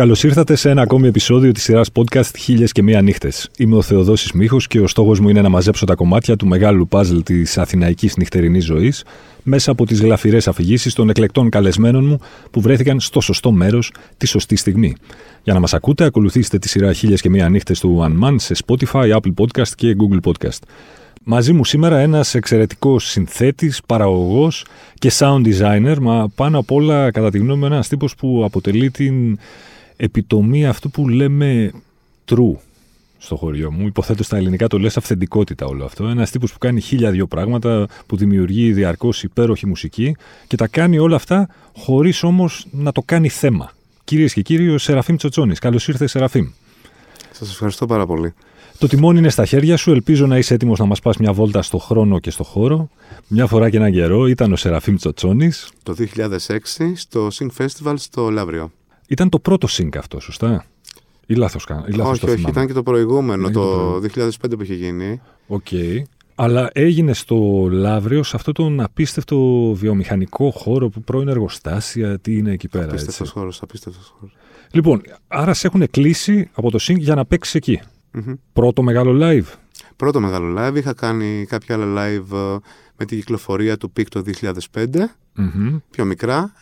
Καλώς ήρθατε σε ένα ακόμη επεισόδιο της σειράς podcast Χίλιες και Μία Νύχτες. Είμαι ο Θεοδόσης Μίχο και ο στόχος μου είναι να μαζέψω τα κομμάτια του μεγάλου παζλ της αθηναϊκής νυχτερινής ζωής μέσα από τις γλαφυρές αφηγήσεις των εκλεκτών καλεσμένων μου που βρέθηκαν στο σωστό μέρος τη σωστή στιγμή. Για να μας ακούτε, ακολουθήστε τη σειρά Χίλιες και Μία Νύχτες του One Man σε Spotify, Apple Podcast και Google Podcast. Μαζί μου σήμερα ένας εξαιρετικός συνθέτης, παραγωγός και sound designer, μα πάνω απ' όλα κατά τη γνώμη μου ένας τύπος που αποτελεί την επιτομή αυτού που λέμε true στο χωριό μου. Υποθέτω στα ελληνικά το λες αυθεντικότητα όλο αυτό. Ένας τύπος που κάνει χίλια δυο πράγματα, που δημιουργεί διαρκώς υπέροχη μουσική και τα κάνει όλα αυτά χωρίς όμως να το κάνει θέμα. Κυρίες και κύριοι, ο Σεραφείμ Τσοτσόνης. Καλώς ήρθε, Σεραφείμ. Σας ευχαριστώ πάρα πολύ. Το τιμόνι είναι στα χέρια σου. Ελπίζω να είσαι έτοιμος να μας πας μια βόλτα στο χρόνο και στο χώρο. Μια φορά και έναν καιρό ήταν ο Σεραφείμ Τσοτσόνης. Το 2006 στο Sing Festival στο Λαύριο. Ήταν το πρώτο Synch αυτό, σωστά; Ή λάθος κάνω. Όχι, το όχι, ήταν και το προηγούμενο, το, 2005 που είχε γίνει. Οκ. Okay. Αλλά έγινε στο Λαύριο, σε αυτόν τον απίστευτο βιομηχανικό χώρο που πρώην εργοστάσια, τι είναι εκεί πέρα. Απίστευτος χώρος, απίστευτος χώρος. Λοιπόν, άρα σε έχουν κλείσει από το Synch για να παίξεις εκεί. Mm-hmm. Πρώτο μεγάλο live. Πρώτο μεγάλο live. Είχα κάνει κάποια άλλα live ε, με τη κυκλοφορία του PIC το 2005. Mm-hmm. Πιο μικρά.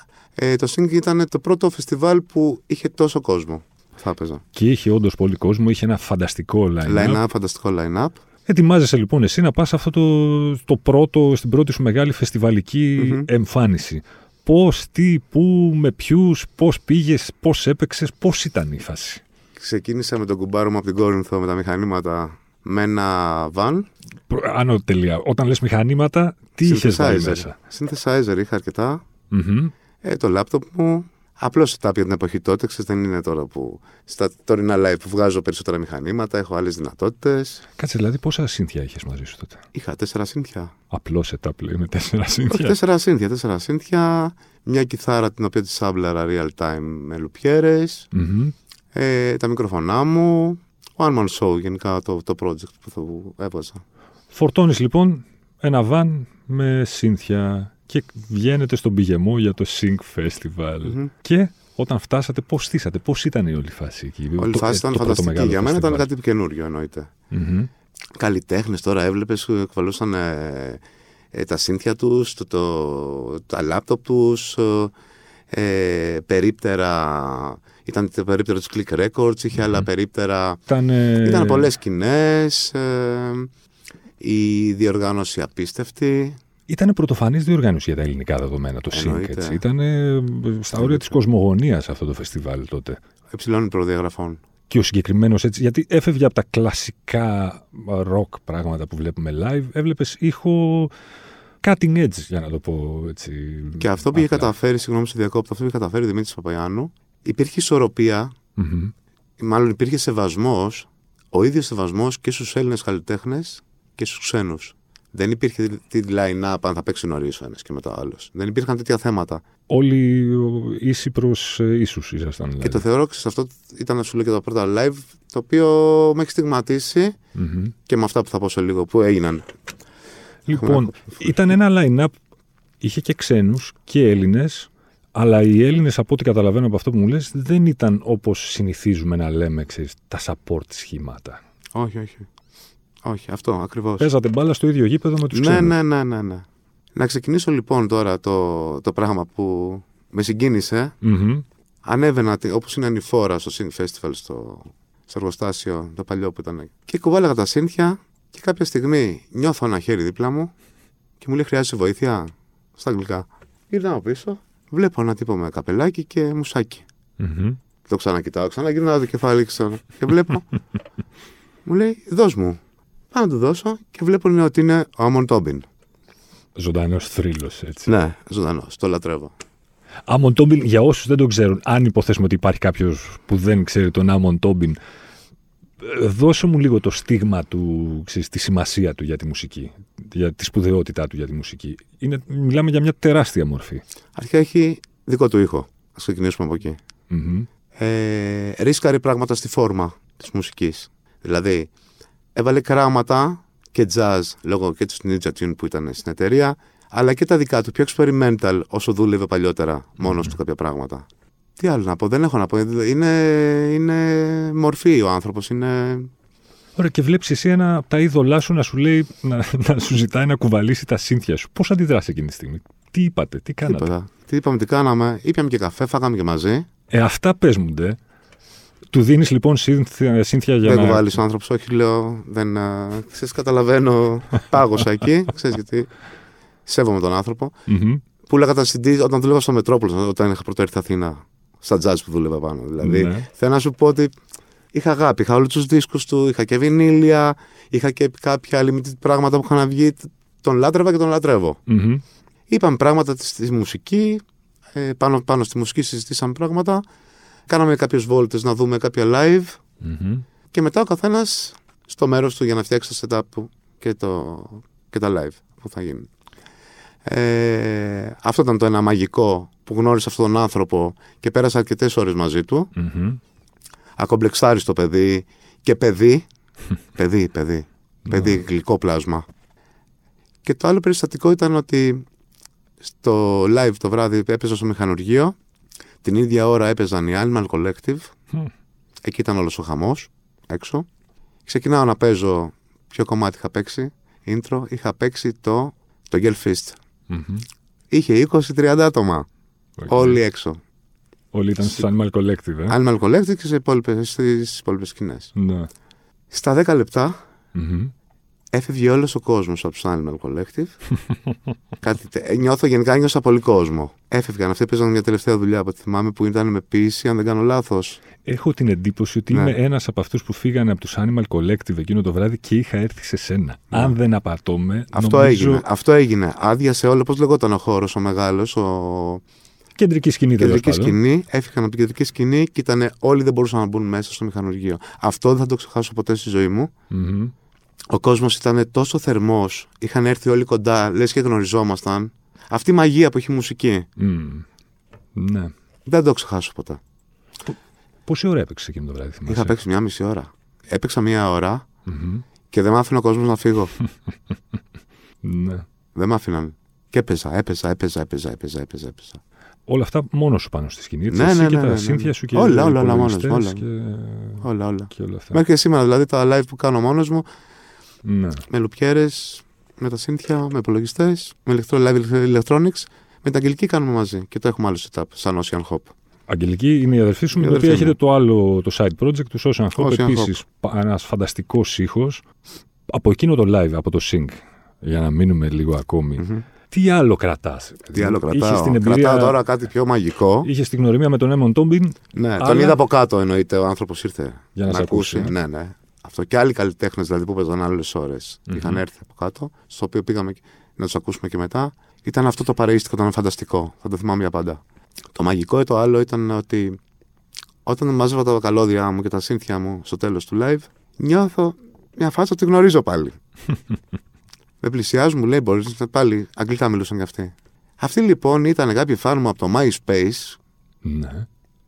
Ε, το Sing ήταν το πρώτο φεστιβάλ που είχε τόσο κόσμο. Θα έπαιζα. Και είχε όντως πολύ κόσμο, είχε ένα φανταστικό line-up. Line-up, φανταστικό line-up. Ετοιμάζεσαι λοιπόν εσύ να πας αυτό το, το πρώτο, στην πρώτη σου μεγάλη φεστιβαλική Mm-hmm. εμφάνιση. Πώς, τι, πού, με ποιους, πώς πήγες, πώς έπαιξες, πώς ήταν η φάση; Ξεκίνησα με τον κουμπάρο μου από την Κόρινθο με τα μηχανήματα με ένα van. Προ- Άνω τελεία. Όταν λες μηχανήματα, τι είχες βάλει μέσα; Synthesizer είχα αρκετά. Μμμ. Ε, το λάπτοπ μου. Απλό setup για την εποχή τότε, ξέρεις, δεν είναι τώρα που στα τωρινά live που βγάζω περισσότερα μηχανήματα, έχω άλλες δυνατότητες. Κάτσε δηλαδή πόσα σύνθια είχες μαζί σου τότε; Είχα τέσσερα σύνθια. Απλό setup λέει με τέσσερα Όχι, σύνθια. τέσσερα σύνθια, τέσσερα σύνθια. Μια κιθάρα την οποία τη σάμπλαρα real time με λουπιέρες. Μμμ. Ε, τα μικροφωνά μου. One man show γενικά το, το project που θα έβγαζα. Φορτώνεις λοιπόν ένα βαν με σύνθια και βγαίνετε στον πηγεμό για το Sync Festival. Μμμ. Και όταν φτάσατε, πώς στήσατε, πώς ήταν η όλη φάση εκεί; Όλη η Το- φάση ε, ήταν το πρώτο φανταστική. μεγάλο Για μένα ήταν φεστιβάλ. κάτι καινούριο εννοείται. Μμμ. Καλλιτέχνες τώρα έβλεπες εκβαλούσαν ε, ε, τα σύνθια τους, το, το, τα λάπτοπ τους, ε, περίπτερα. Ήταν το περίπτερο τους Click Records, είχε άλλα περίπτερα. Ήταν, ε, Ήταν πολλές σκηνές. η διοργάνωση απίστευτη. Ήταν πρωτοφανής διοργάνωση για τα ελληνικά δεδομένα το Sync. Εννοείται. Έτσι. Ήταν ε, στα όρια της κοσμογονίας αυτό το φεστιβάλ τότε. Υψηλών προδιαγραφών. Και ο συγκεκριμένος έτσι, γιατί έφευγε από τα κλασικά rock πράγματα που βλέπουμε live, έβλεπες ήχο cutting edge, για να το πω έτσι. Και αυτό που είχε απλά. καταφέρει, συγγνώμη σε διακόπτω, αυτό που είχε καταφέρει ο Δημήτρης Παπαγιάννου, υπήρχε ισορροπία, Μμμ. μάλλον υπήρχε σεβασμός, ο ίδιος σεβασμός και στους Έλληνες καλλιτέχνες και στους ξένους. Δεν υπήρχε τι line-up αν θα παίξει νωρίς ο ένας και μετά ο άλλος. Δεν υπήρχαν τέτοια θέματα. Όλοι ε, ίσοι προς ε, ίσους ήσασταν. Δηλαδή. Και το θεωρώ ότι αυτό ήταν να σου λέω και τα πρώτα live, το οποίο με έχει στιγματίσει Μμμ. και με αυτά που θα πω σε λίγο που έγιναν. Λοιπόν, ήταν ένα line-up, είχε και ξένους και Έλληνες, αλλά οι Έλληνες από ό,τι καταλαβαίνω από αυτό που μου λες δεν ήταν όπως συνηθίζουμε να λέμε, ξέρεις, τα support σχήματα. Όχι, όχι. Όχι, αυτό ακριβώς. Παίζατε μπάλα στο ίδιο γήπεδο με τους Ναι, ξένους. ναι, ναι, ναι, ναι. Να ξεκινήσω λοιπόν τώρα το, το πράγμα που με συγκίνησε. Μμμ. Ανέβαινα, τι- όπως είναι ανηφόρα στο Synth Festival στο, στο εργοστάσιο, το παλιό που ήταν. Και κουβάλαγα τα σύνθια και κάποια στιγμή νιώθω ένα χέρι δίπλα μου και μου λέει χρειάζεσαι βοήθεια στα αγγλικά. Γυρνάω πίσω, βλέπω ένα τύπο με καπελάκι και μουσάκι. Μμμ. Το ξανακοιτάω, ξαναγυρνάω το κεφάλι ξανά και βλέπω. μου λέει δώσ' μου. Πάω να του δώσω και βλέπω είναι ότι είναι ο Άμον Τόμπιν. Ζωντανός θρύλος, έτσι. Ναι, ζωντανός, το λατρεύω. Άμον Τόμπιν, για όσους δεν τον ξέρουν, αν υποθέσουμε ότι υπάρχει κάποιος που δεν ξέρει τον Άμον Τόμπιν, ε, δώσε μου λίγο το στίγμα του, ξέρεις, τη σημασία του για τη μουσική, για τη σπουδαιότητά του για τη μουσική. Είναι, μιλάμε για μια τεράστια μορφή. Αρχικά έχει δικό του ήχο. Α ξεκινήσουμε από εκεί. Μμμ. Ε, ρίσκαρε πράγματα στη φόρμα της μουσικής. Δηλαδή, έβαλε κράματα και jazz λόγω και του Ninja Tune που ήταν στην εταιρεία, αλλά και τα δικά του πιο experimental όσο δούλευε παλιότερα μόνος του κάποια πράγματα. Τι άλλο να πω, δεν έχω να πω. Είναι, είναι μορφή ο άνθρωπος. Είναι... Ωραία, και βλέπεις εσύ ένα από τα είδωλά σου να σου λέει να, να σου ζητάει να κουβαλήσει τα σύνθια σου. Πώς αντιδράσει εκείνη τη στιγμή, Τι είπατε, τι κάνατε; Τίποτα. Τι είπαμε, τι κάναμε. Ήπιαμε και καφέ, φάγαμε και μαζί. Ε, αυτά πες μου, ντε. Του δίνεις λοιπόν σύνθια, σύνθια για δεν να. κουβάλει ο άνθρωπος, όχι, λέω. Δεν, α, ξέρεις, καταλαβαίνω. Πάγωσα εκεί. Ξέρεις γιατί. Σέβομαι τον άνθρωπο. Μμμ. Πούλαγα τα CD όταν δούλευα στο Μετρόπολο, όταν είχα πρώτο έρθει Αθήνα. Στα jazz που δούλευα πάνω. Δηλαδή, Ναι. θέλω να σου πω ότι είχα αγάπη. Είχα όλους τους δίσκους του, είχα και βινίλια, είχα και κάποια limited πράγματα που είχαν βγει. Τον λάτρευα και τον λατρεύω. Μμμ. Είπαμε πράγματα στη μουσική, ε, πάνω, πάνω στη μουσική συζητήσαμε πράγματα. Κάναμε κάποιες βόλτες να δούμε κάποια live Μμμ. και μετά ο καθένας στο μέρος του για να φτιάξει το setup του και, το, και τα live που θα γίνουν. Ε, αυτό ήταν το ένα μαγικό που γνώρισα αυτόν τον άνθρωπο και πέρασα αρκετές ώρες μαζί του. Μμμ. Ακομπλεξάριστο παιδί και παιδί. παιδί, παιδί. παιδί, γλυκό πλάσμα. Και το άλλο περιστατικό ήταν ότι στο live το βράδυ έπαιζα στο μηχανουργείο. Την ίδια ώρα έπαιζαν οι Animal Collective. Μμ. Εκεί ήταν όλος ο χαμός, έξω. Ξεκινάω να παίζω ποιο κομμάτι είχα παίξει. Intro, είχα παίξει το, το Girl Fist. Μμμ. Είχε 20-30 άτομα. Οκ. Όλοι έξω. Όλοι ήταν στο Animal Collective, ε; Animal Collective και σε υπόλοιπες, στις υπόλοιπες σκηνές. Ναι. Στα 10 λεπτά Μμμ. Έφευγε όλος ο κόσμος από το Animal Collective. Κάτι, τε- ε, νιώθω γενικά νιώσα πολύ κόσμο. Έφευγαν. Αυτοί παίζαν μια τελευταία δουλειά από ό,τι θυμάμαι που ήταν με ποιήση, αν δεν κάνω λάθος. Έχω την εντύπωση ότι Ναι. είμαι ένας από αυτούς που φύγανε από του Animal Collective εκείνο το βράδυ και είχα έρθει σε σένα. Αν δεν απατώμε. Ναι. Αυτό νομίζω έγινε. Αυτό έγινε. Άδειασε όλο, πώς λεγόταν ο χώρος, ο μεγάλος, ο Κεντρική σκηνή τέλος κεντρική πάντων. σκηνή. Έφυγαν από την κεντρική σκηνή και ήταν όλοι δεν μπορούσαν να μπουν μέσα στο μηχανουργείο. Αυτό δεν θα το ξεχάσω ποτέ στη ζωή μου. Μμμ. Ο κόσμος ήταν τόσο θερμός. Είχαν έρθει όλοι κοντά, λες και γνωριζόμασταν. Αυτή η μαγεία που έχει η μουσική. Μμ. Ναι. Δεν το ξεχάσω ποτέ. Πόση ώρα έπαιξε εκείνο το βράδυ, θυμάσαι; Είχα παίξει μια μισή ώρα. Έπαιξα μια ώρα Μμμ. και δεν μ' άφηνε ο κόσμος να φύγω. Ναι. δεν μ' άφηναν. Και έπαιζα, έπαιζα, έπαιζα, έπαιζα, έπαιζα, έπαιζα. έπαιζα. Όλα αυτά μόνος σου πάνω στη σκηνή. Έτσι, Ναι, εσύ ναι, και ναι, τα ναι, ναι. σύνθια σου και Όλα, οι όλα, όλα μόνος μου, υπολογιστές όλα. Και... Όλα, όλα. και όλα αυτά. Μέχρι και σήμερα δηλαδή τα live που κάνω μόνος μου Ναι. με λουπιέρες, με τα σύνθια, με υπολογιστές, με ηλεκτρο, live electronics. Με την Αγγελική κάνουμε μαζί και το έχουμε άλλο setup, σαν Ocean Hop. Αγγελική είναι η αδερφή σου, Η με την οποία αδερφή μου. έχετε το άλλο το side project του Ocean Hop. Ocean Επίσης, ένας φανταστικός ήχος. Από εκείνο το live, από το sync, για να μείνουμε λίγο ακόμη. Μμμ. Τι άλλο κρατάς. Τι άλλο Είχες κρατάω; την εμπειρία, Κρατάω τώρα κάτι πιο μαγικό. Είχες την γνωριμία με τον Έμον Τόμπιν. Ναι, Αλλά- τον είδα από κάτω εννοείται. Ο άνθρωπος ήρθε Για να σε ακούσει, ε. Ναι, ναι. Αυτό και άλλοι καλλιτέχνες δηλαδή που παίζαν άλλες ώρες είχαν έρθει από κάτω, στο οποίο πήγαμε και- να τους ακούσουμε και μετά. Ήταν αυτό το παρείστικο, ήταν φανταστικό. Θα το θυμάμαι για πάντα. Το μαγικό το άλλο ήταν ότι όταν μάζευα τα καλώδια μου και τα σύνθια μου στο τέλος του live, νιώθω μια φάτσα ότι γνωρίζω πάλι. Με πλησιάζουν, μου λέει: Μπορείς να πάλι. Αγγλικά μιλούσαν κι αυτοί. Αυτοί λοιπόν ήταν κάποιοι φαν μου από το MySpace, Ναι.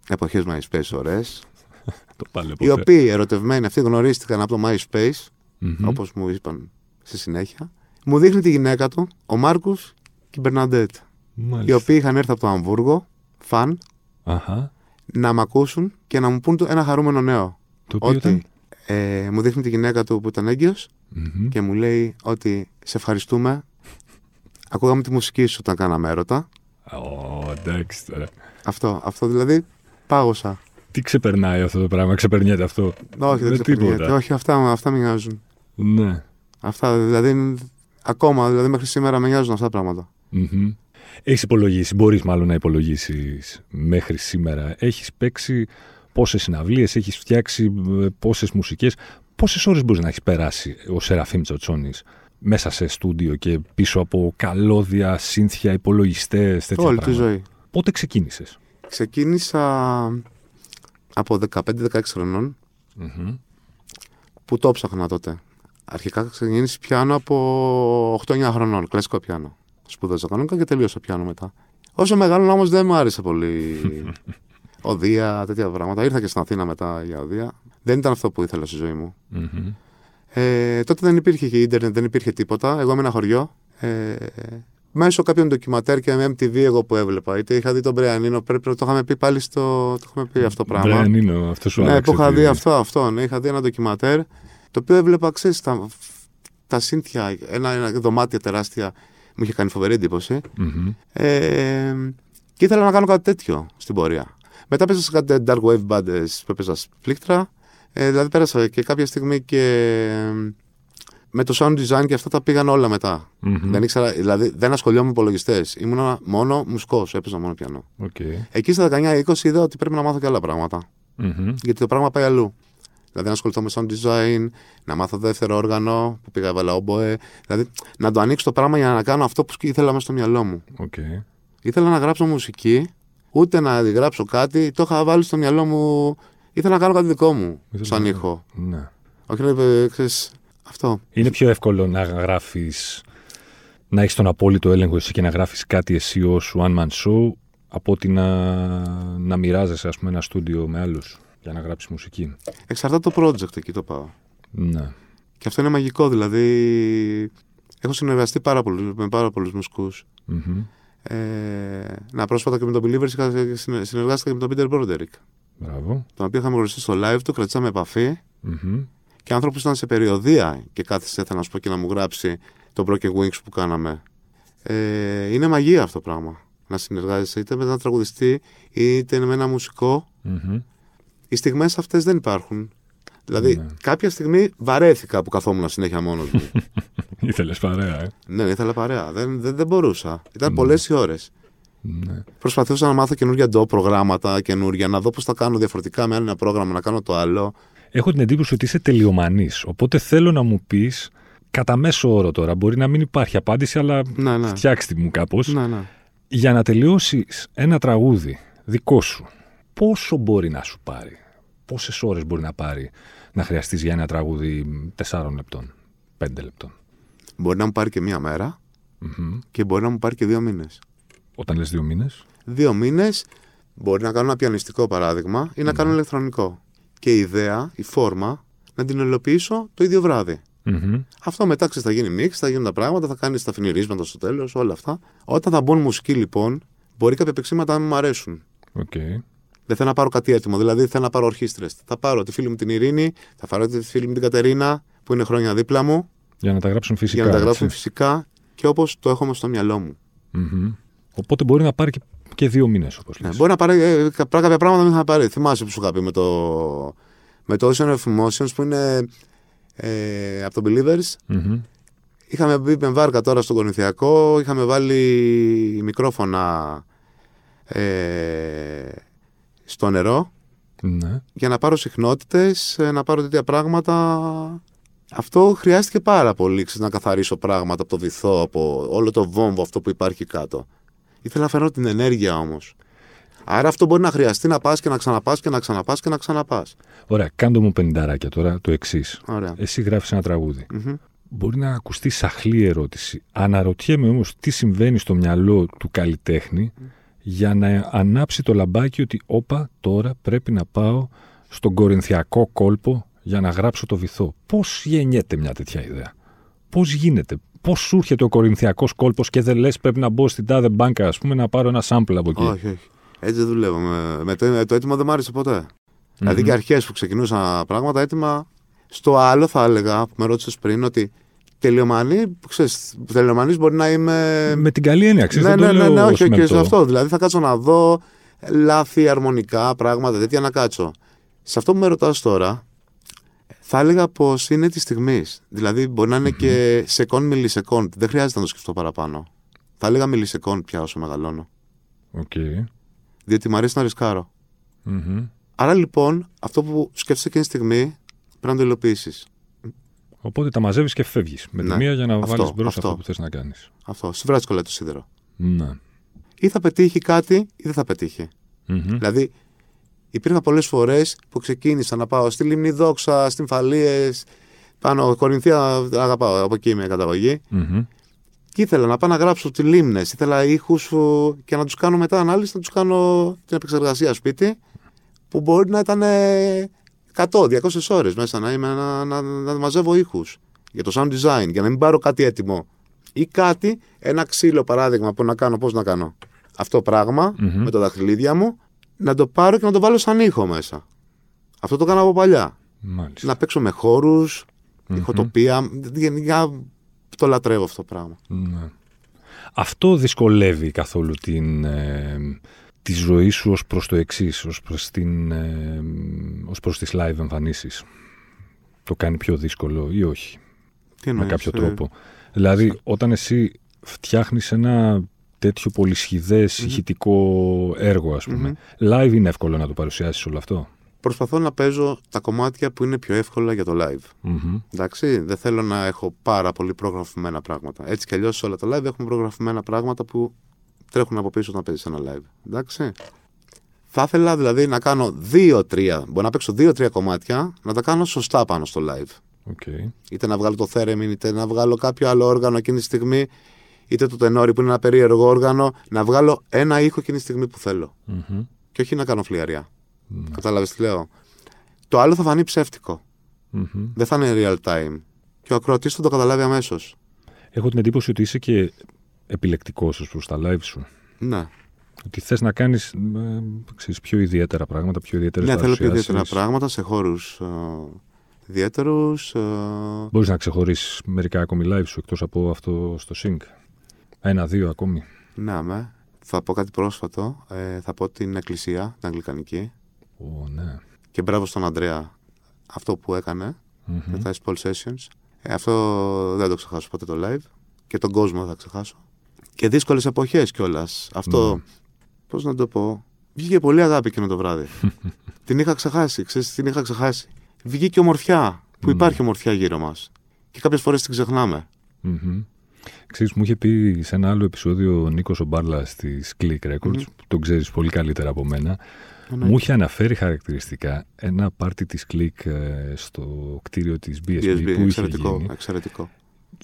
εποχές MySpace ωραίες, Το πάλι οι οποίοι ερωτευμένοι αυτοί γνωρίστηκαν από το MySpace, Μμμ. όπως μου είπαν στη συνέχεια. Μου δείχνει τη γυναίκα του, ο Μάρκους και η Μπερναντέτ, οι Μάλιστα. οποίοι είχαν έρθει από το Αμβούργο, φαν, Αχα. να μ' ακούσουν και να μου πούν το- ένα χαρούμενο νέο. Το οποίο ήταν; Ότι ε, μου δείχνει τη γυναίκα του που ήταν έγκυος Μμμ. και μου λέει ότι σε ευχαριστούμε. Ακούγαμε τη μουσική σου όταν κάναμε έρωτα. Ω, εντάξει τώρα. Αυτό, αυτό δηλαδή πάγωσα. Τι ξεπερνάει αυτό το πράγμα, ξεπερνιέται αυτό; Όχι, δεν Με ξεπερνιέται. τίποτα. Όχι, αυτά, αυτά με νοιάζουν. Ναι. Αυτά δηλαδή είναι- ακόμα, δηλαδή μέχρι σήμερα με νοιάζουν αυτά τα πράγματα. Μμμ. Έχεις υπολογίσει, μπορείς μάλλον να υπολογίσεις μέχρι σήμερα. Έχεις παίξει πόσες συναυλίες, έχεις φτιάξει πόσες μουσικές. Πόσες ώρες μπορείς να έχεις περάσει ο Σεραφείμ Τσοτσόνη μέσα σε στούντιο και πίσω από καλώδια, σύνθια, υπολογιστές, τέτοια Όλη τη πράγματα; ζωή. Πότε ξεκίνησες; Ξεκίνησα από 15-16 χρονών που το ψάχνα τότε. Αρχικά ξεκίνησε πιάνο από 8-9 χρονών, κλασικό πιάνο. Σπούδαζα κανονικά και τελείωσα πιάνο μετά. Όσο μεγάλο όμως δεν μου άρεσε πολύ οδεία, τέτοια πράγματα. Ήρθα και στην Αθήνα μετά για οδεία. Δεν ήταν αυτό που ήθελα στη ζωή μου. Ε, τότε δεν υπήρχε και ίντερνετ, δεν υπήρχε τίποτα. Εγώ είμαι ένα χωριό. Ε, μέσω κάποιων ντοκιματέρ και με MTV εγώ που έβλεπα. Είτε είχα δει τον Μπρεανίνο, πρέπει να το είχαμε πει πάλι στο. Το είχαμε πει αυτό το πράγμα. Μπρεανίνο, αυτός σου Ναι, άρεσε που είχα τι- δει αυτό, αυτό. Ναι, είχα δει ένα ντοκιματέρ το οποίο έβλεπα, ξέρεις, τα, τα σύνθια, ένα, ένα δωμάτια τεράστια. Μου είχε κάνει φοβερή εντύπωση. Μμμ. Ε, και ήθελα να κάνω κάτι τέτοιο στην πορεία. Μετά πέσα σε κάτι dark wave bands που έπαιζα πλήκτρα. Ε, δηλαδή πέρασα και κάποια στιγμή και ε, με το sound design και αυτά τα πήγαν όλα μετά. Μμμ. Δεν ήξερα, δηλαδή δεν ασχολιόμουν με υπολογιστές. Ήμουν μόνο μουσικός, έπαιζα μόνο πιανό. Οκ. Εκεί στα 19-20 είδα ότι πρέπει να μάθω και άλλα πράγματα. Μμμ. Γιατί το πράγμα πάει αλλού. Δηλαδή να ασχοληθώ με sound design, να μάθω δεύτερο όργανο που πήγα έβαλα όμποε. Δηλαδή να το ανοίξω το πράγμα για να κάνω αυτό που ήθελα μέσα στο μυαλό μου. Οκ. Ήθελα να γράψω μουσική, ούτε να γράψω κάτι. Το είχα βάλει στο μυαλό μου. Ήθελα να κάνω κάτι δικό μου, Ήθελα σαν να- ήχο. Ναι. Όχι να ε, ξέρεις, αυτό. Είναι πιο εύκολο να γράφεις. να έχεις τον απόλυτο έλεγχο εσύ και να γράφεις κάτι εσύ ως one man show από ότι να, να μοιράζεσαι, ας πούμε, ένα στούντιο με άλλους για να γράψεις μουσική. Εξαρτάται το project εκεί το πάω. Ναι. Και αυτό είναι μαγικό, δηλαδή. Έχω συνεργαστεί πάρα πολύ, με πάρα πολλούς μουσικούς. Μμμ. Ε, να πρόσφατα και με τον Believers είχα συνε- συνεργάστηκα και με τον Peter Broderick. Μπράβο. Τον οποίο είχαμε γνωριστεί στο live του, κρατήσαμε επαφή. Μμμ. Και άνθρωπο ήταν σε περιοδία και κάθισε, θέλω να σου πω, και να μου γράψει το Broken Wings που κάναμε. Ε, είναι μαγεία αυτό το πράγμα. Να συνεργάζεσαι είτε με έναν τραγουδιστή είτε με ένα μουσικό. Μμμ. Οι στιγμές αυτές δεν υπάρχουν. Δηλαδή, Ναι. κάποια στιγμή βαρέθηκα που καθόμουν συνέχεια μόνος μου. Ήθελες παρέα, ε; ναι, ήθελα παρέα. Δεν, δεν, δεν μπορούσα. Ήταν Ναι. πολλέ οι ώρες. Ναι. Προσπαθούσα να μάθω καινούργια ντο προγράμματα, καινούργια, να δω πώς θα κάνω διαφορετικά με ένα πρόγραμμα, να κάνω το άλλο. Έχω την εντύπωση ότι είσαι τελειομανής. Οπότε θέλω να μου πεις, κατά μέσο όρο τώρα, μπορεί να μην υπάρχει απάντηση, αλλά Ναι, ναι. φτιάξτε μου κάπως. Ναι, ναι. Για να τελειώσεις ένα τραγούδι δικό σου, πόσο μπορεί να σου πάρει, πόσες ώρες μπορεί να πάρει να χρειαστείς για ένα τραγούδι 4 λεπτών, 5 λεπτών; Μπορεί να μου πάρει και μία μέρα Μμμ. και μπορεί να μου πάρει και δύο μήνες. Όταν λες δύο μήνες; Δύο μήνες μπορεί να κάνω ένα πιανιστικό παράδειγμα ή να κάνω ηλεκτρονικό. Και η ιδέα, η φόρμα, να την υλοποιήσω το ίδιο βράδυ. Αυτό μετά ξέρεις, θα γίνει μίξ, θα γίνουν τα πράγματα, θα κάνεις τα φινιρίσματα στο τέλος, όλα αυτά. Όταν θα μπουν μουσική λοιπόν, μπορεί κάποια επεξήματα να μην μου αρέσουν. Οκ. Δεν θέλω να πάρω κάτι έτοιμο. Δηλαδή θέλω να πάρω ορχήστρες. Θα πάρω τη φίλη μου την Ειρήνη, θα πάρω τη φίλη μου την Κατερίνα, που είναι χρόνια δίπλα μου, Για να τα γράψουν φυσικά. για να τα γράψουν έτσι. φυσικά και όπως το έχω μες στο μυαλό μου. Μμμ. Οπότε μπορεί να πάρει και, και δύο μήνες, όπως Ναι, λες. μπορεί να πάρει ε, κα- κάποια πράγματα δεν θα πάρει. Θυμάσαι που σου είχα πει με το, με το Ocean of Emotions που είναι ε, από το Believers. Μμμ. Είχαμε μπει με βάρκα τώρα στον Κορινθιακό, είχαμε βάλει μικρόφωνα ε, στο νερό Ναι. για να πάρω συχνότητες, ε, να πάρω τέτοια πράγματα. Αυτό χρειάστηκε πάρα πολύ ξέρεις, να καθαρίσω πράγματα από το βυθό, από όλο το βόμβο αυτό που υπάρχει κάτω. Ήθελα να φέρω την ενέργεια όμως. Άρα αυτό μπορεί να χρειαστεί να πας και να ξαναπάς και να ξαναπάς και να ξαναπάς. Ωραία, κάντο μου πενινταράκια τώρα το εξής. Ωραία. Εσύ γράφεις ένα τραγούδι. Μμμ. Μπορεί να ακουστεί σαχλή ερώτηση. Αναρωτιέμαι όμως τι συμβαίνει στο μυαλό του καλλιτέχνη για να ανάψει το λαμπάκι ότι όπα τώρα πρέπει να πάω στον κορινθιακό κόλπο για να γράψω το βυθό. Πώς γεννιέται μια τέτοια ιδέα; Πώς γίνεται; Πώς σου έρχεται ο κορινθιακός κόλπος και δεν λες πρέπει να μπω στην τάδε μπάνκα, ας πούμε, να πάρω ένα sample από εκεί. Όχι, όχι. Έτσι δεν δουλεύω. Με, με το, με το έτοιμο δεν μ' άρεσε ποτέ. Δηλαδή και αρχές που ξεκινούσα πράγματα έτοιμα. Στο άλλο θα έλεγα, που με ρώτησες πριν, ότι τελειομανή, ξέρεις, τελειομανής μπορεί να είμαι. Με την καλή έννοια, ξέρεις, ναι, δεν ναι, το ναι, λέω ναι, ως όχι, και μερτό. σε αυτό. Δηλαδή θα κάτσω να δω λάθη, αρμονικά, πράγματα τέτοια να κάτσω. Σε αυτό που με ρωτάς τώρα, θα έλεγα πως είναι της στιγμής. Δηλαδή μπορεί να ειναι και σεκόν μιλισεκόν. Δεν χρειάζεται να το σκεφτώ παραπάνω. Θα έλεγα μιλισεκόν πια όσο μεγαλώνω. Οκ. Διότι μου αρέσει να ρισκάρω. Μμμ. Άρα λοιπόν, αυτό που σκέφτεσαι εκείνη τη στιγμή πρέπει να το υλοποιήσεις. Οπότε τα μαζεύεις και φεύγεις. Με τη Ναι. μία για να Αυτό, βάλεις μπρος αυτό. αυτό που θες να κάνεις. Αυτό. Στη βράση κολλάει το σίδερο. Ναι. Ή θα πετύχει κάτι ή δεν θα πετύχει. Μμμ. Δηλαδή, υπήρχαν πολλές φορές που ξεκίνησα να πάω στη Λίμνη Δόξα, στη Φενεό, πάνω Κορινθία, αγαπάω, από εκεί είμαι καταγωγή. Μμμ. Και ήθελα να πάω να γράψω τις λίμνες. Ήθελα ήχους και να τους κάνω μετά ανάλυση, να τους κάνω την επεξεργασία σπίτι, που μπορεί να ήταν 100-200 ώρες μέσα να, είμαι, να, να, να μαζεύω ήχους για το sound design, για να μην πάρω κάτι έτοιμο Ή κάτι, ένα ξύλο παράδειγμα που να κάνω, πώς να κάνω. Αυτό πράγμα Μμμ. με τα δαχτυλίδια μου, να το πάρω και να το βάλω σαν ήχο μέσα. Αυτό το έκανα από παλιά. Μάλιστα. Να παίξω με χώρου, ηχοτοπία. Γενικά το λατρεύω αυτό το πράγμα. Ναι. Αυτό δυσκολεύει καθόλου την, ε, τη ζωή σου ως προς το εξής, ως προς, την, ε, ως προς τις live εμφανίσεις. Το κάνει πιο δύσκολο ή όχι, Τι με εννοείς, κάποιο ε, τρόπο. Δηλαδή, όταν εσύ φτιάχνεις ένα τέτοιο πολυσχηδές ηχητικό έργο, ας πούμε, live είναι εύκολο να το παρουσιάσεις όλο αυτό; Προσπαθώ να παίζω τα κομμάτια που είναι πιο εύκολα για το live. Μμμ. Εντάξει, δεν θέλω να έχω πάρα πολύ προγραφημένα πράγματα. Έτσι κι αλλιώς σε όλα τα live έχουμε προγραφημένα πράγματα που τρέχουν από πίσω όταν παίζεις ένα live. Εντάξει. Θα ήθελα δηλαδή να κάνω δύο-τρία, μπορεί να παίξω δύο-τρία κομμάτια, να τα κάνω σωστά πάνω στο live. Οκ. Είτε να βγάλω το θέρεμιν, είτε να βγάλω κάποιο άλλο όργανο εκείνη τη στιγμή, είτε το τενόρι που είναι ένα περίεργο όργανο, να βγάλω ένα ήχο εκείνη τη στιγμή που θέλω. Μμμ. Και όχι να κάνω φλυαρία. Κατάλαβες τι λέω; Το άλλο θα φανεί ψεύτικο. Μμμ. Δεν θα είναι real time. Και ο ακροατής θα το καταλάβει αμέσως. Έχω την εντύπωση ότι είσαι και επιλεκτικός ως προς τα live σου. Ναι. Ότι θες να κάνεις ε, ξέρεις, πιο ιδιαίτερα πράγματα, πιο ιδιαίτερες Ναι, θέλω πιο παρουσιάσεις. ιδιαίτερα πράγματα σε χώρους ιδιαίτερους. Μπορείς να ξεχωρίσεις μερικά ακόμη live σου εκτός από αυτό στο sync; Ένα-δύο ακόμη. ναι, με. Θα πω κάτι πρόσφατο. Ε, θα πω την Εκκλησία, την Αγγλικανική. Ω, ναι. Και μπράβο στον Αντρέα αυτό που έκανε Μμμ. με τα Spol Sessions. Ε, αυτό δεν το ξεχάσω ποτέ το live. Και τον κόσμο δεν θα ξεχάσω. Και δύσκολες εποχές κιόλας. Αυτό. Ναι. Πώς να το πω. Βγήκε πολύ αγάπη εκείνο το βράδυ. την είχα ξεχάσει. Ξέρεις, την είχα ξεχάσει. Βγήκε ομορφιά. Που Ναι. υπάρχει ομορφιά γύρω μας. Και κάποιες φορές την ξεχνάμε. Μμμ. Ξέρεις, μου είχε πει σε ένα άλλο επεισόδιο ο Νίκος Ομπάρλα της Click Records, που τον ξέρεις πολύ καλύτερα από μένα, μου είχε αναφέρει χαρακτηριστικά ένα πάρτι της Click ε, στο κτίριο της BSB, BSB, που είχε εξαιρετικό. γίνει, εξαιρετικό.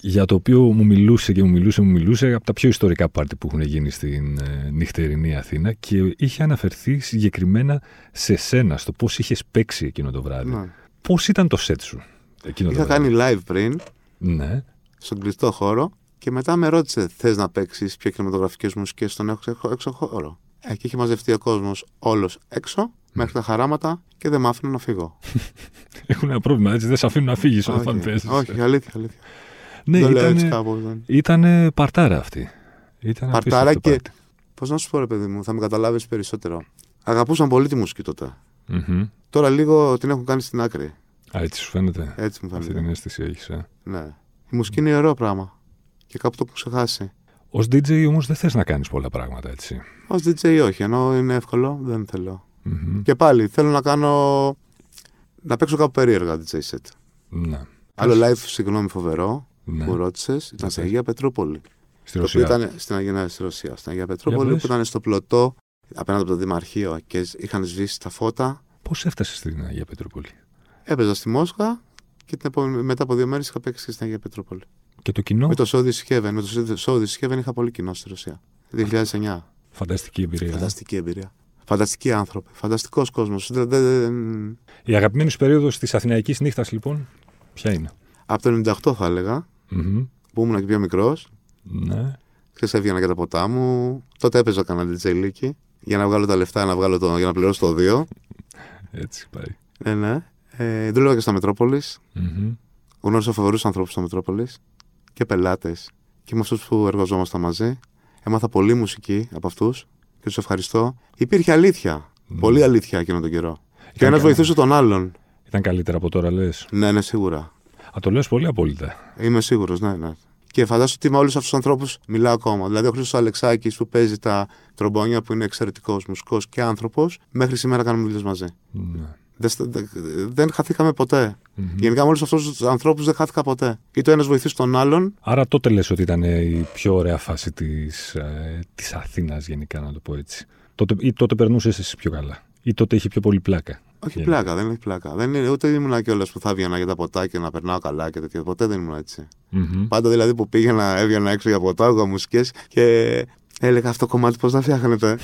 για το οποίο μου μιλούσε και μου μιλούσε, μου μιλούσε από τα πιο ιστορικά πάρτι που έχουν γίνει στην ε, νυχτερινή Αθήνα και είχε αναφερθεί συγκεκριμένα σε σένα, στο πώς είχες παίξει εκείνο το βράδυ. Ναι. Πώς ήταν το σετ σου εκείνο Είχα το βράδυ; κάνει live πριν, Ναι. στον κλειστό χώρο, και μετά με ρώτησε: Θες να παίξεις πιο κινηματογραφικές μουσικές στον έξω, έξω χώρο; Ε, και είχε μαζευτεί ο κόσμος όλος έξω, μέχρι τα χαράματα, και δεν μ' άφηνε να φύγω. Έχουν ένα πρόβλημα, έτσι δεν σε αφήνουν να φύγεις όταν όχι, παίζεις. όχι, αλήθεια, αλήθεια. Ναι, το λέω έτσι ήταν, κάπως. δεν. ήταν παρτάρα αυτή. Ήταν Παρτάρα απίστευτο και. πάρτι. Πώς να σου πω, ρε παιδί μου, θα με καταλάβεις περισσότερο. Αγαπούσαν πολύ τη μουσική τότε. Μμμ. Τώρα λίγο την έχουν κάνει στην άκρη. Α, έτσι σου φαίνεται. Έτσι μου Αυτή φαίνεται. την αίσθηση έχεις. Ε. Ναι. Η μουσική είναι ιερό πράγμα. Και κάπου το έχουν ξεχάσει. Ω DJ όμως δεν θες να κάνεις πολλά πράγματα, έτσι. Ω DJ όχι, ενώ είναι εύκολο, δεν θέλω. Μμμ. Και πάλι θέλω να κάνω. να παίξω κάπου περίεργα DJ set. Ναι. Άλλο live, συγγνώμη, φοβερό Ναι. που ρώτησες, ήταν σε Ναι. Αγία Πετρούπολη. Στη Το οποίο Ρωσία. ήταν στην Αγία ναι, στη Ρωσία. Στην Αγία Πετρούπολη πες. που ήταν στο πλωτό απέναντι από το Δημαρχείο και είχαν σβήσει τα φώτα. Πώς έφτασες στην Αγία Πετρούπολη; Έπαιζα στη Μόσχα και την επόμενη- μετά από δύο μέρες είχα παίξει και στην Αγία Πετρούπολη. Και το κοινό; Με το Show This Heaven. Με το Show This Heaven είχα πολύ κοινό στη Ρωσία. 2009. Φανταστική εμπειρία. ε. Φανταστική εμπειρία. Φανταστικοί άνθρωποι. Φανταστικός κόσμος. Η αγαπημένη σου περίοδος της Αθηναϊκής νύχτας, λοιπόν, ποια είναι; Από το 98 θα έλεγα, Μμμ. που ήμουν και πιο μικρός. Ναι. Χθες έβγαινα για τα ποτά μου. Τότε έπαιζα κανένα DJ λίκι. Για να βγάλω τα λεφτά, να βγάλω το, για να πληρώσω το 2. Έτσι πάει. Ναι, ναι. Ε, δούλευα και στα Μετρόπολης. Μμμ. Γνώρισα φοβερούς ανθρώπους στα Μετρόπολης και πελάτες. Και με αυτούς που εργαζόμασταν μαζί. Έμαθα πολύ μουσική από αυτούς και τους ευχαριστώ. Υπήρχε αλήθεια. Πολύ αλήθεια εκείνο τον καιρό. Και ένας καλά. βοηθούσε τον άλλον. Ήταν καλύτερα από τώρα, λες; Ναι, ναι, σίγουρα. Α, το λε πολύ απόλυτα. Είμαι σίγουρος, ναι, ναι. Και φαντάζομαι ότι με όλους αυτούς τους ανθρώπους μιλάω ακόμα. Δηλαδή, ο Χρήστος Αλεξάκης που παίζει τα τρομπόνια, που είναι εξαιρετικός μουσικός και άνθρωπος, μέχρι σήμερα κάνουμε δουλειές μαζί. Ναι. Δεν, στα- δεν, δεν χαθήκαμε ποτέ. Μμμ. Γενικά, με όλου αυτού τους ανθρώπους δεν χάθηκα ποτέ. Είτε ο ένας βοηθήσει τον άλλον, Άρα τότε λες ότι ήταν ε, η πιο ωραία φάση της, ε, της Αθήνας γενικά να το πω έτσι. Τότε, ή τότε περνούσες εσύ πιο καλά; Ή τότε είχε πιο πολύ πλάκα. όχι Γενικά; πλάκα, δεν έχει πλάκα. Δεν είναι, ούτε ήμουν κιόλας που θα έβγαινα για τα ποτά και να περνάω καλά και τέτοια. Ποτέ δεν ήμουν έτσι. Μμμ. Πάντα δηλαδή που πήγαινα, έβγαινα έξω για ποτά, έβγα μουσικέ και έλεγα αυτό το κομμάτι πώς να φτιάχνετε.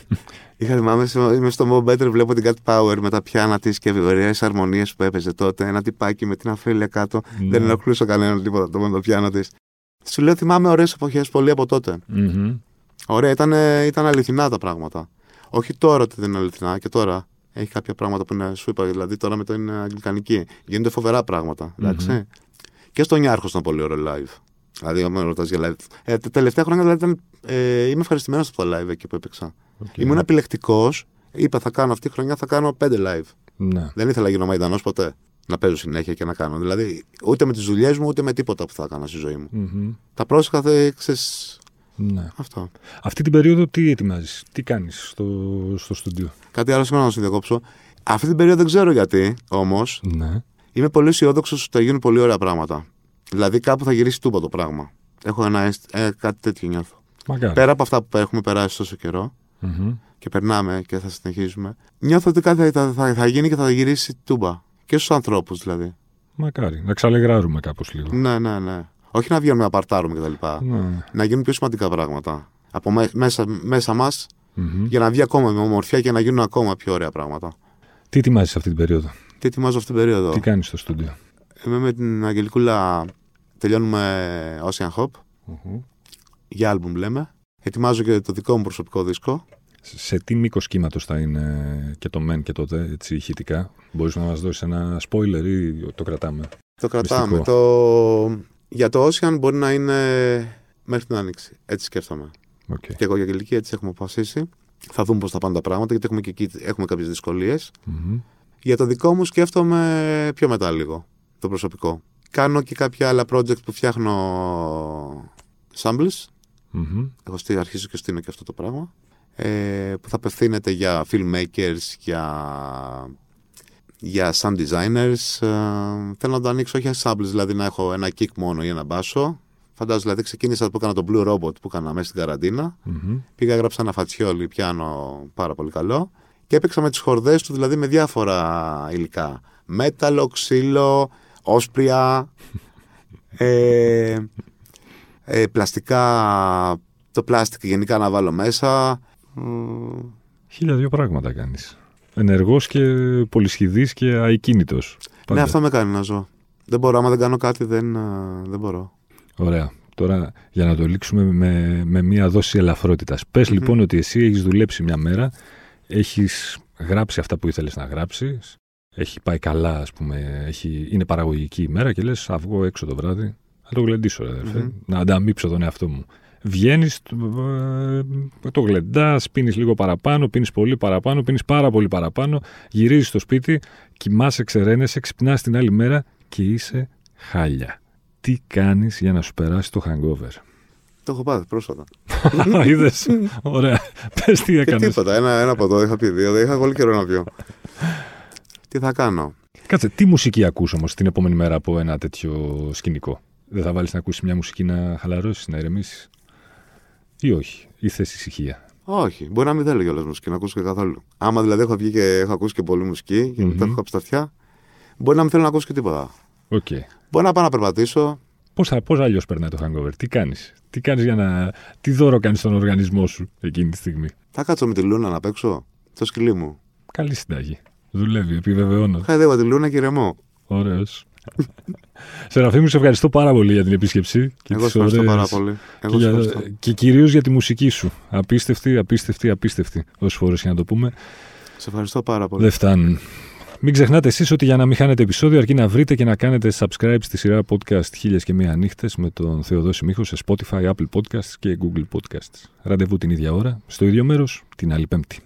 Είχα θυμάμαι, στο- είμαι στο Mo Better, βλέπω την Cat Power με τα πιάνα της και ωραίες αρμονίες που έπαιζε τότε. Ένα τυπάκι με την αφέλεια κάτω. Ναι. Δεν ενοχλούσε κανέναν τίποτα το με το πιάνο της. Σου λέω θυμάμαι ωραίες εποχές πολύ από τότε. Μμμ. Ωραία, ήταν, ήταν αληθινά τα πράγματα. Όχι τώρα ότι δεν είναι αληθινά και τώρα. Έχει κάποια πράγματα που είναι, σου είπα, δηλαδή τώρα με την Αγγελική. Γίνονται φοβερά πράγματα. εντάξει. Και στο Νιάρχο ήταν πολύ ωραίο live. Δηλαδή, άμα με ρωτάς για live. Ε, τα τελευταία χρόνια δηλαδή, ήταν, ε, είμαι ευχαριστημένος από το live εκεί που έπαιξα. Οκ. Ήμουν επιλεκτικός. Είπα, θα κάνω αυτή τη χρονιά, θα κάνω πέντε live. Ναι. Δεν ήθελα να γίνω μαϊντανός ποτέ. Να παίζω συνέχεια και να κάνω. Δηλαδή, ούτε με τις δουλειές μου, ούτε με τίποτα που θα έκανα στη ζωή μου. Μμμ. Τα πρόσεχα, θε, ξέρεις, ναι. αυτό. Αυτή την περίοδο τι ετοιμάζεις, τι κάνεις στο, στο στούντιο; Κάτι άλλο σήμερα να σου διακόψω. Αυτή την περίοδο δεν ξέρω γιατί όμως. Ναι. Είμαι πολύ αισιόδοξος ότι θα γίνουν πολύ ωραία πράγματα. Δηλαδή κάπου θα γυρίσει τούμπα το πράγμα. Έχω ένα αίσθη- ε, κάτι τέτοιο νιώθω. Μακάρι. Πέρα από αυτά που έχουμε περάσει τόσο καιρό Μμμ. και περνάμε και θα συνεχίσουμε, νιώθω ότι κάτι θα, θα, θα γίνει και θα γυρίσει τούμπα. Και στους ανθρώπους δηλαδή. Μακάρι. Να ξαλεγράρουμε κάπως λίγο. Ναι, ναι, ναι. Όχι να βγαίνουμε να παρτάρουμε κτλ. Ναι. Να γίνουν πιο σημαντικά πράγματα. Από μέ- μέσα, μέσα μας Μμμ. για να βγει ακόμα με ομορφιά και να γίνουν ακόμα πιο ωραία πράγματα. Τι ετοιμάζεις αυτή την περίοδο, Τι ετοιμάζω αυτή την περίοδο; τι κάνεις στο στούντιο; Είμαι με την Αγγελικούλα. Τελειώνουμε Ocean Hop. Μμμ. Για άλμπουμ λέμε. Ετοιμάζω και το δικό μου προσωπικό δίσκο. Σε τι μήκος κύματος θα είναι και το μεν και το δε, έτσι ηχητικά; Μπορείς να μας δώσεις ένα spoiler ή το κρατάμε; Το κρατάμε. Μυστικό. Το... Για το Ocean μπορεί να είναι μέχρι την Άνοιξη. Έτσι σκέφτομαι. Οκ. Και εγώ για Αγγελική έτσι έχουμε αποφασίσει. Θα δούμε πώς θα πάνε τα πράγματα γιατί έχουμε και εκεί έχουμε κάποιες δυσκολίες. Μμμ. Για το δικό μου σκέφτομαι πιο μετά λίγο. Το προσωπικό. Κάνω και κάποια άλλα project που φτιάχνω samples. Μμμ. Εγώ στη, αρχίζω και στείλω και αυτό το πράγμα. Ε, που θα απευθύνεται για filmmakers, για, για sound designers. Ε, θέλω να το ανοίξω όχι σαν samples, δηλαδή να έχω ένα kick μόνο ή ένα μπάσο. Φαντάζομαι, δηλαδή ξεκίνησα που έκανα το Blue Robot που έκανα μέσα στην καραντίνα. Μμμ. Πήγα, έγραψα ένα φατσιόλι, πιάνο πάρα πολύ καλό. Και έπαιξα με τις χορδές του, δηλαδή με διάφορα υλικά. Μέταλλο, ξύλο, όσπρια, ε, ε, πλαστικά, το πλάστικ γενικά να βάλω μέσα. Μ, Χίλια δύο πράγματα κάνεις. Ενεργός και πολυσχηδής και ακίνητο. Ναι, αυτό με κάνει να ζω. Δεν μπορώ, άμα δεν κάνω κάτι δεν, ε, δεν μπορώ. Ωραία. Τώρα για να το λήξουμε με, με μία δόση ελαφρότητας. Πες λοιπόν ότι εσύ έχεις δουλέψει μια μέρα, έχεις γράψει αυτά που ήθελες να γράψεις, έχει πάει καλά, ας πούμε, έχει, είναι παραγωγική ημέρα και λες: Θα βγω έξω το βράδυ. Θα το γλεντήσω, ρε αδερφέ, Μμμ. να ανταμείψω τον εαυτό μου. Βγαίνεις, το γλεντάς, πίνεις λίγο παραπάνω, πίνεις πολύ παραπάνω, πίνεις πάρα πολύ παραπάνω, γυρίζεις στο σπίτι, κοιμάσαι, ξεραίνεσαι, ξυπνάς την άλλη μέρα και είσαι χάλια. Τι κάνεις για να σου περάσει το hangover; Το έχω πάθει πρόσφατα. Είδες; Ωραία. Πες τι Και έκανες. τίποτα. Ένα, ένα από εδώ είχα πει δύο, δεν είχα πολύ καιρό να πιω. Τι θα κάνω; Κάτσε, τι μουσική ακούς όμως την επόμενη μέρα από ένα τέτοιο σκηνικό; Δεν θα βάλεις να ακούσεις μια μουσική να χαλαρώσεις, να ηρεμήσεις; Ή όχι. Ή θες ησυχία; Όχι, μπορεί να μην θέλω κιόλας μουσική, να ακούσω και καθόλου. Άμα δηλαδή έχω βγει και έχω ακούσει και πολύ μουσική και Μμμ. μετά έχω από στα αυτιά, μπορεί να μην θέλω να ακούσω και τίποτα. Οκ. Μπορεί να πάω να περπατήσω. Πώς, θα- πώς αλλιώς περνάει το hangover. Τι κάνεις; Τι κάνεις για να... Τι δώρο κάνεις στον οργανισμό σου εκείνη τη στιγμή; Θα κάτσω με τη Λούνα να παίξω το σκυλί μου. Καλή συνταγή. Δουλεύει, επιβεβαιώνω. Χαϊδεύω τη Λούνα και ηρεμώ. Ωραίος. Σεραφείμ, σε ευχαριστώ πάρα πολύ για την επίσκεψη. Και Εγώ τις σε ευχαριστώ ωραίες- πάρα πολύ. Και, Εγώ σε για- ευχαριστώ. και κυρίως για τη μουσική σου. Απίστευτη, απίστευτη, απίστευτη. Όσε φορέ για να το πούμε. Σε ευχαριστώ πάρα πολύ. Δεν φτάνουν. Μην ξεχνάτε εσείς ότι για να μην χάνετε επεισόδιο αρκεί να βρείτε και να κάνετε subscribe στη σειρά podcast χίλιες και μία νύχτες με τον Θεοδόση Μίχο σε Spotify, Apple Podcasts και Google Podcasts. Ραντεβού την ίδια ώρα, στο ίδιο μέρος, την άλλη Πέμπτη.